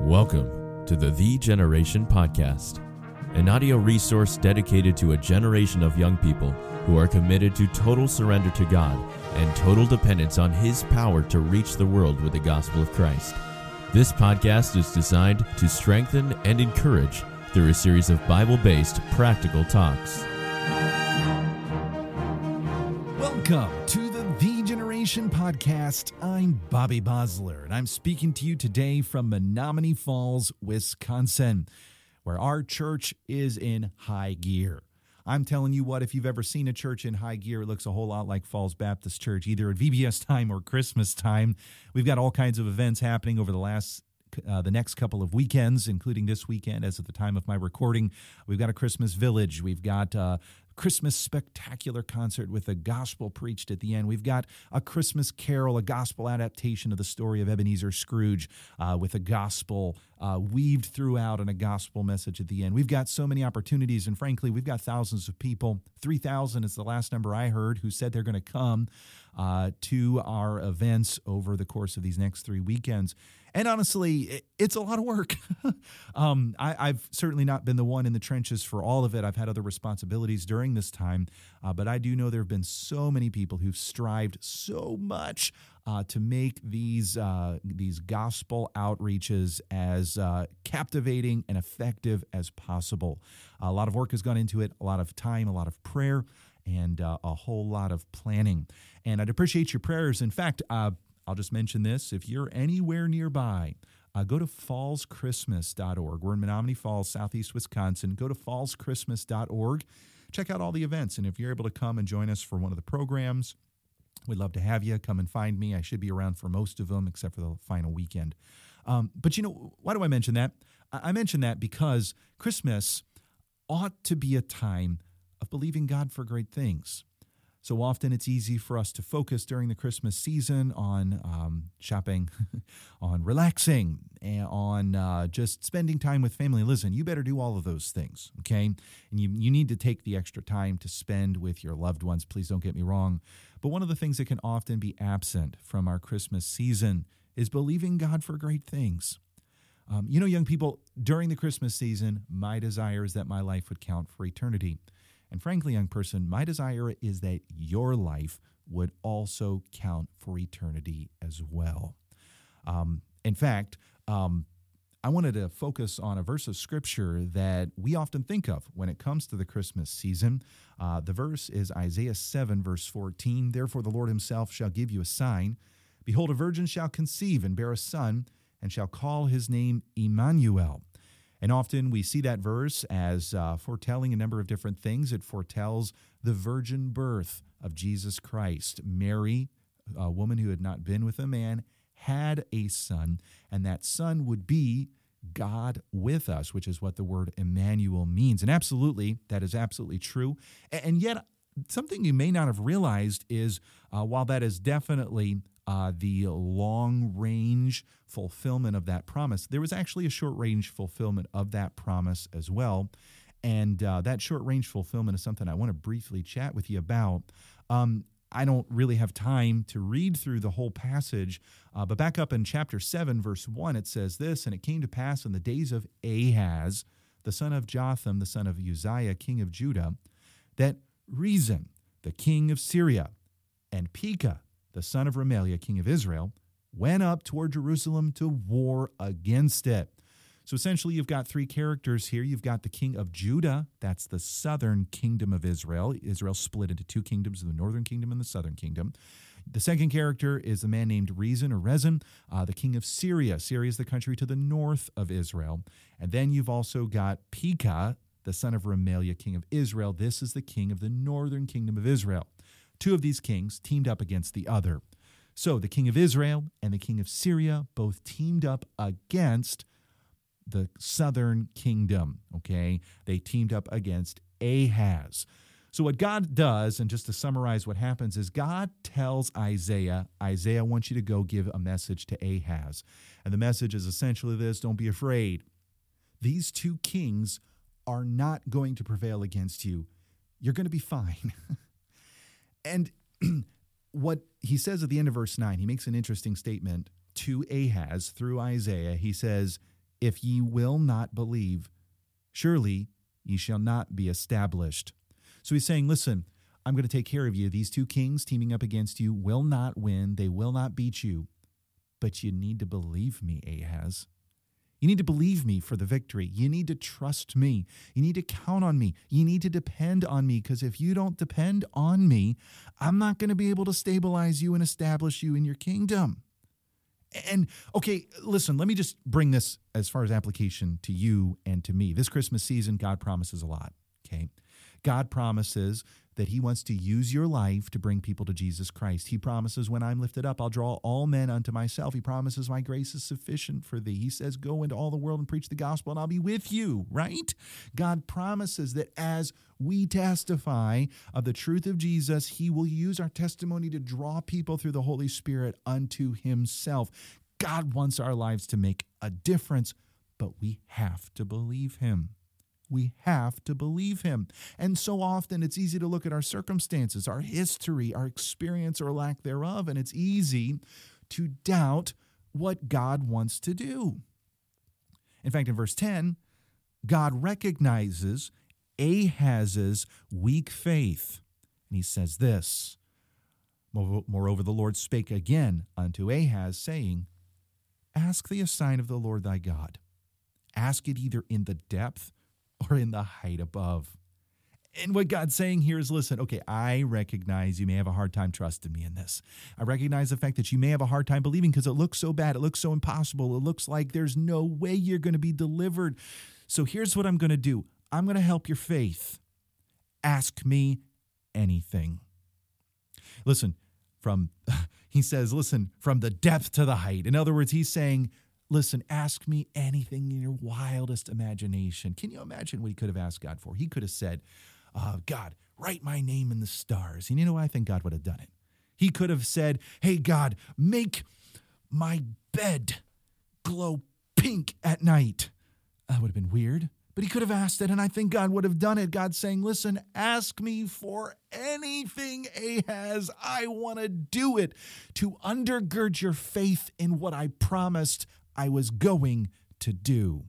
Welcome to the The Generation Podcast, an audio resource dedicated to a generation of young people who are committed to total surrender to God and total dependence on His power to reach the world with the gospel of Christ. This podcast is designed to strengthen and encourage through a series of Bible based practical talks. Welcome to Generation Podcast. I'm Bobby Bosler, and I'm speaking to you today from Menomonee Falls, Wisconsin, where our church is in high gear. I'm telling you what, if you've ever seen a church in high gear, it looks a whole lot like Falls Baptist Church, either at VBS time or Christmas time. We've got all kinds of events happening over the last uh, the next couple of weekends, including this weekend, as at the time of my recording. We've got a Christmas village. We've got uh, Christmas spectacular concert with a gospel preached at the end. We've got a Christmas carol, a gospel adaptation of the story of Ebenezer Scrooge uh, with a gospel uh, weaved throughout and a gospel message at the end. We've got so many opportunities, and frankly, we've got thousands of people. 3,000 is the last number I heard who said they're going to come uh, to our events over the course of these next three weekends. And honestly, it's a lot of work. um, I, have certainly not been the one in the trenches for all of it. I've had other responsibilities during this time, uh, but I do know there have been so many people who've strived so much uh, to make these uh, these gospel outreaches as uh, captivating and effective as possible. A lot of work has gone into it, a lot of time, a lot of prayer, and uh, a whole lot of planning. And I'd appreciate your prayers. In fact, uh, I'll just mention this if you're anywhere nearby, uh, go to fallschristmas.org. We're in Menomonee Falls, southeast Wisconsin. Go to fallschristmas.org. Check out all the events. And if you're able to come and join us for one of the programs, we'd love to have you. Come and find me. I should be around for most of them, except for the final weekend. Um, but you know, why do I mention that? I mention that because Christmas ought to be a time of believing God for great things. So often it's easy for us to focus during the Christmas season on um, shopping, on relaxing, and on uh, just spending time with family. Listen, you better do all of those things, okay? And you, you need to take the extra time to spend with your loved ones. Please don't get me wrong. But one of the things that can often be absent from our Christmas season is believing God for great things. Um, you know, young people, during the Christmas season, my desire is that my life would count for eternity. And frankly, young person, my desire is that your life would also count for eternity as well. Um, in fact, um, I wanted to focus on a verse of scripture that we often think of when it comes to the Christmas season. Uh, the verse is Isaiah 7, verse 14. Therefore, the Lord himself shall give you a sign. Behold, a virgin shall conceive and bear a son, and shall call his name Emmanuel. And often we see that verse as uh, foretelling a number of different things. It foretells the virgin birth of Jesus Christ. Mary, a woman who had not been with a man, had a son, and that son would be God with us, which is what the word Emmanuel means. And absolutely, that is absolutely true. And yet, something you may not have realized is uh, while that is definitely uh, the long range fulfillment of that promise, there was actually a short range fulfillment of that promise as well. And uh, that short range fulfillment is something I want to briefly chat with you about. Um, I don't really have time to read through the whole passage, uh, but back up in chapter 7, verse 1, it says this And it came to pass in the days of Ahaz, the son of Jotham, the son of Uzziah, king of Judah, that Rezin, the king of Syria, and Pekah, the son of Remaliah, king of Israel, went up toward Jerusalem to war against it. So essentially, you've got three characters here. You've got the king of Judah, that's the southern kingdom of Israel. Israel split into two kingdoms, the northern kingdom and the southern kingdom. The second character is a man named Rezin or Rezin, uh, the king of Syria. Syria is the country to the north of Israel. And then you've also got Pekah, the son of Remaliah, king of Israel. This is the king of the northern kingdom of Israel. Two of these kings teamed up against the other. So the king of Israel and the king of Syria both teamed up against the southern kingdom. Okay. They teamed up against Ahaz. So, what God does, and just to summarize what happens, is God tells Isaiah, Isaiah wants you to go give a message to Ahaz. And the message is essentially this don't be afraid. These two kings are not going to prevail against you. You're going to be fine. And what he says at the end of verse 9, he makes an interesting statement. to Ahaz through Isaiah, he says, If ye will not believe, surely ye shall not be established. So he's saying, Listen, I'm going to take care of you. These two kings teaming up against you will not win, they will not beat you. But you need to believe me, Ahaz. You need to believe me for the victory. You need to trust me. You need to count on me. You need to depend on me because if you don't depend on me, I'm not going to be able to stabilize you and establish you in your kingdom. And okay, listen, let me just bring this as far as application to you and to me. This Christmas season, God promises a lot, okay? God promises that He wants to use your life to bring people to Jesus Christ. He promises, When I'm lifted up, I'll draw all men unto myself. He promises, My grace is sufficient for thee. He says, Go into all the world and preach the gospel, and I'll be with you, right? God promises that as we testify of the truth of Jesus, He will use our testimony to draw people through the Holy Spirit unto Himself. God wants our lives to make a difference, but we have to believe Him we have to believe him. And so often it's easy to look at our circumstances, our history, our experience or lack thereof, and it's easy to doubt what God wants to do. In fact, in verse 10, God recognizes Ahaz's weak faith. And he says this Moreover, the Lord spake again unto Ahaz, saying, Ask thee a sign of the Lord thy God. Ask it either in the depth or in the height above. And what God's saying here is listen, okay, I recognize you may have a hard time trusting me in this. I recognize the fact that you may have a hard time believing because it looks so bad. It looks so impossible. It looks like there's no way you're going to be delivered. So here's what I'm going to do I'm going to help your faith. Ask me anything. Listen, from, he says, listen, from the depth to the height. In other words, he's saying, Listen, ask me anything in your wildest imagination. Can you imagine what he could have asked God for? He could have said, uh, God, write my name in the stars. And you know, I think God would have done it. He could have said, Hey, God, make my bed glow pink at night. That would have been weird. But he could have asked it, and I think God would have done it. God saying, Listen, ask me for anything, Ahaz. I want to do it to undergird your faith in what I promised I was going to do.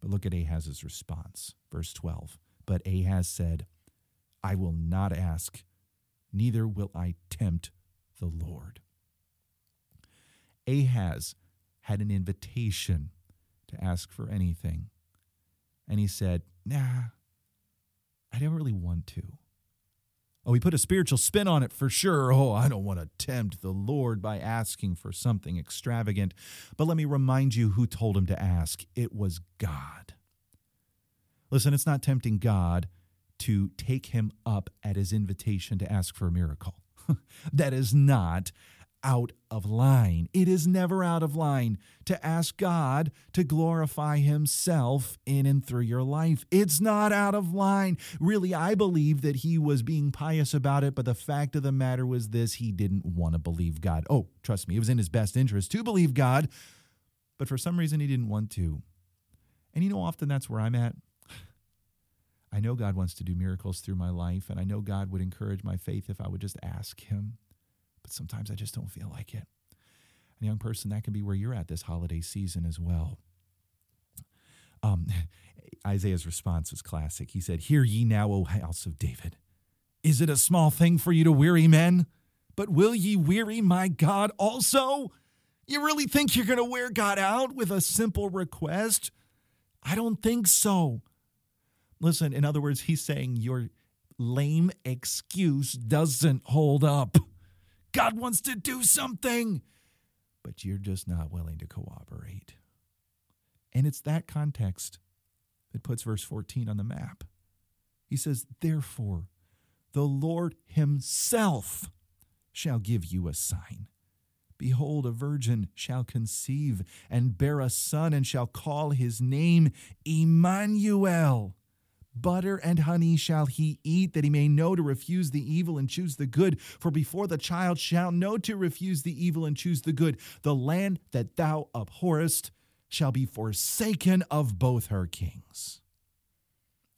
But look at Ahaz's response. Verse 12. But Ahaz said, I will not ask, neither will I tempt the Lord. Ahaz had an invitation to ask for anything. And he said, Nah, I don't really want to. Oh, he put a spiritual spin on it for sure. Oh, I don't want to tempt the Lord by asking for something extravagant. But let me remind you who told him to ask it was God. Listen, it's not tempting God to take him up at his invitation to ask for a miracle. that is not out of line. It is never out of line to ask God to glorify Himself in and through your life. It's not out of line. Really, I believe that he was being pious about it, but the fact of the matter was this he didn't want to believe God. Oh, trust me, it was in his best interest to believe God, but for some reason he didn't want to. And you know, often that's where I'm at. I know God wants to do miracles through my life, and I know God would encourage my faith if I would just ask Him but sometimes I just don't feel like it. And young person, that can be where you're at this holiday season as well. Um, Isaiah's response was classic. He said, Hear ye now, O house of David. Is it a small thing for you to weary men? But will ye weary my God also? You really think you're going to wear God out with a simple request? I don't think so. Listen, in other words, he's saying your lame excuse doesn't hold up. God wants to do something, but you're just not willing to cooperate. And it's that context that puts verse 14 on the map. He says, Therefore, the Lord Himself shall give you a sign. Behold, a virgin shall conceive and bear a son, and shall call his name Emmanuel. Butter and honey shall he eat, that he may know to refuse the evil and choose the good. For before the child shall know to refuse the evil and choose the good, the land that thou abhorrest shall be forsaken of both her kings.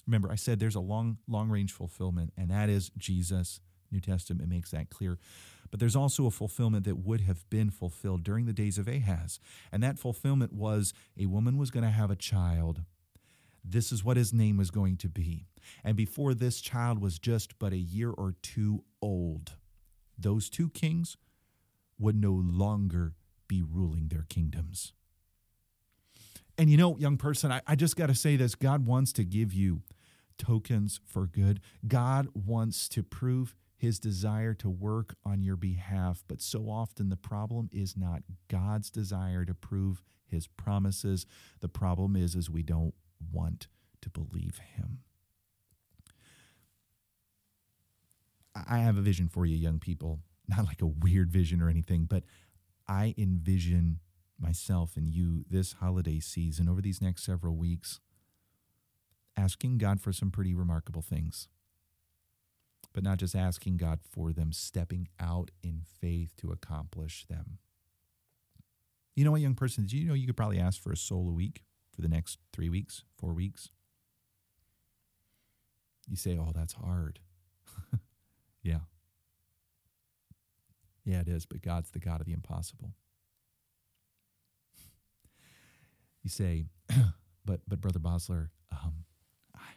Remember, I said there's a long, long range fulfillment, and that is Jesus. New Testament makes that clear. But there's also a fulfillment that would have been fulfilled during the days of Ahaz. And that fulfillment was a woman was going to have a child. This is what his name was going to be. And before this child was just but a year or two old, those two kings would no longer be ruling their kingdoms. And you know, young person, I, I just got to say this God wants to give you tokens for good. God wants to prove his desire to work on your behalf. But so often the problem is not God's desire to prove his promises. The problem is, is we don't want to believe him. I have a vision for you, young people. Not like a weird vision or anything, but I envision myself and you this holiday season over these next several weeks asking God for some pretty remarkable things. But not just asking God for them, stepping out in faith to accomplish them. You know what, young person, did you know you could probably ask for a soul a week for the next three weeks, four weeks? You say, oh, that's hard. yeah. Yeah, it is, but God's the God of the impossible. You say, but but Brother Bosler, um, I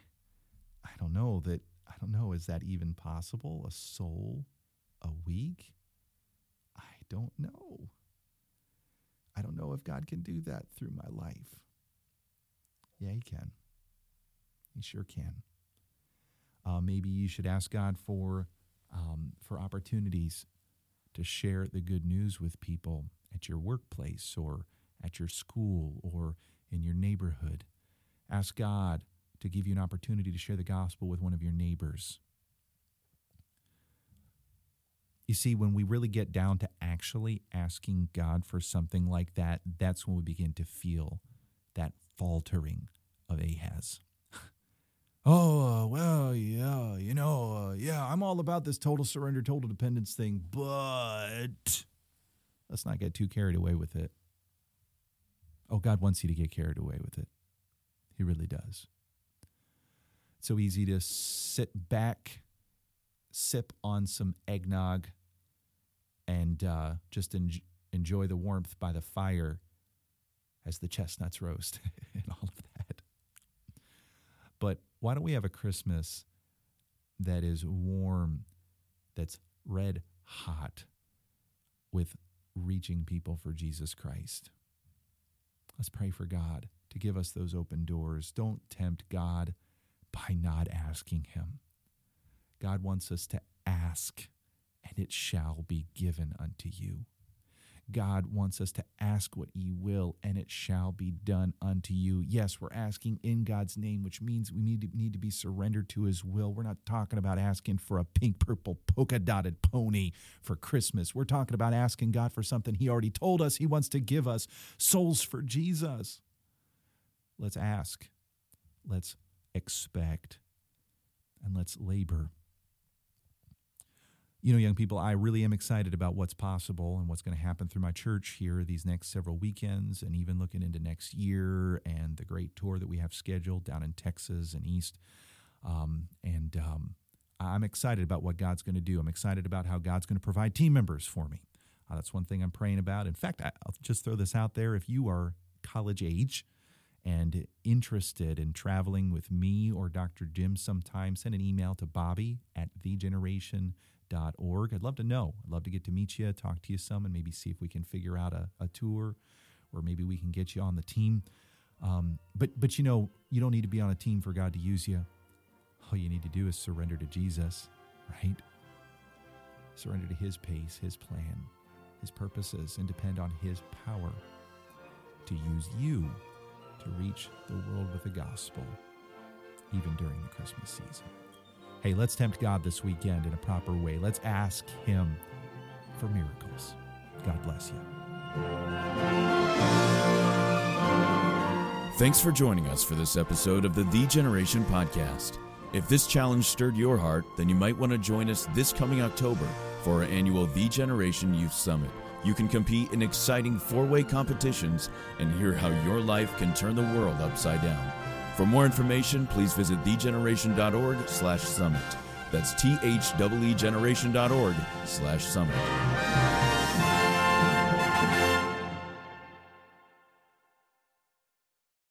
I don't know that I don't know, is that even possible? A soul a week? I don't know. I don't know if God can do that through my life. Yeah, He can. He sure can. Uh, maybe you should ask God for um, for opportunities to share the good news with people at your workplace or at your school or in your neighborhood. Ask God to give you an opportunity to share the gospel with one of your neighbors. You see, when we really get down to actually asking God for something like that, that's when we begin to feel that faltering of Ahaz. oh, uh, well, yeah, you know, uh, yeah, I'm all about this total surrender, total dependence thing, but let's not get too carried away with it. Oh, God wants you to get carried away with it. He really does. It's so easy to sit back, sip on some eggnog, and uh, just en- enjoy the warmth by the fire as the chestnuts roast and all of that. But why don't we have a Christmas that is warm, that's red hot, with reaching people for Jesus Christ? Let's pray for God to give us those open doors. Don't tempt God by not asking Him. God wants us to ask, and it shall be given unto you. God wants us to ask what ye will, and it shall be done unto you. Yes, we're asking in God's name, which means we need to, need to be surrendered to his will. We're not talking about asking for a pink, purple, polka dotted pony for Christmas. We're talking about asking God for something he already told us he wants to give us souls for Jesus. Let's ask, let's expect, and let's labor you know, young people, I really am excited about what's possible and what's going to happen through my church here these next several weekends and even looking into next year and the great tour that we have scheduled down in Texas and East. Um, and um, I'm excited about what God's going to do. I'm excited about how God's going to provide team members for me. Uh, that's one thing I'm praying about. In fact, I'll just throw this out there. If you are college age, and interested in traveling with me or Dr. Jim sometime, send an email to Bobby at theegeneration.com org. I'd love to know. I'd love to get to meet you, talk to you some, and maybe see if we can figure out a, a tour or maybe we can get you on the team. Um, but, but you know, you don't need to be on a team for God to use you. All you need to do is surrender to Jesus, right? Surrender to His pace, His plan, His purposes, and depend on His power to use you to reach the world with the gospel, even during the Christmas season. Hey, let's tempt God this weekend in a proper way. Let's ask Him for miracles. God bless you. Thanks for joining us for this episode of the The Generation Podcast. If this challenge stirred your heart, then you might want to join us this coming October for our annual The Generation Youth Summit. You can compete in exciting four way competitions and hear how your life can turn the world upside down. For more information, please visit theegeneration.org slash summit. That's T-H-E-E generation.org slash summit.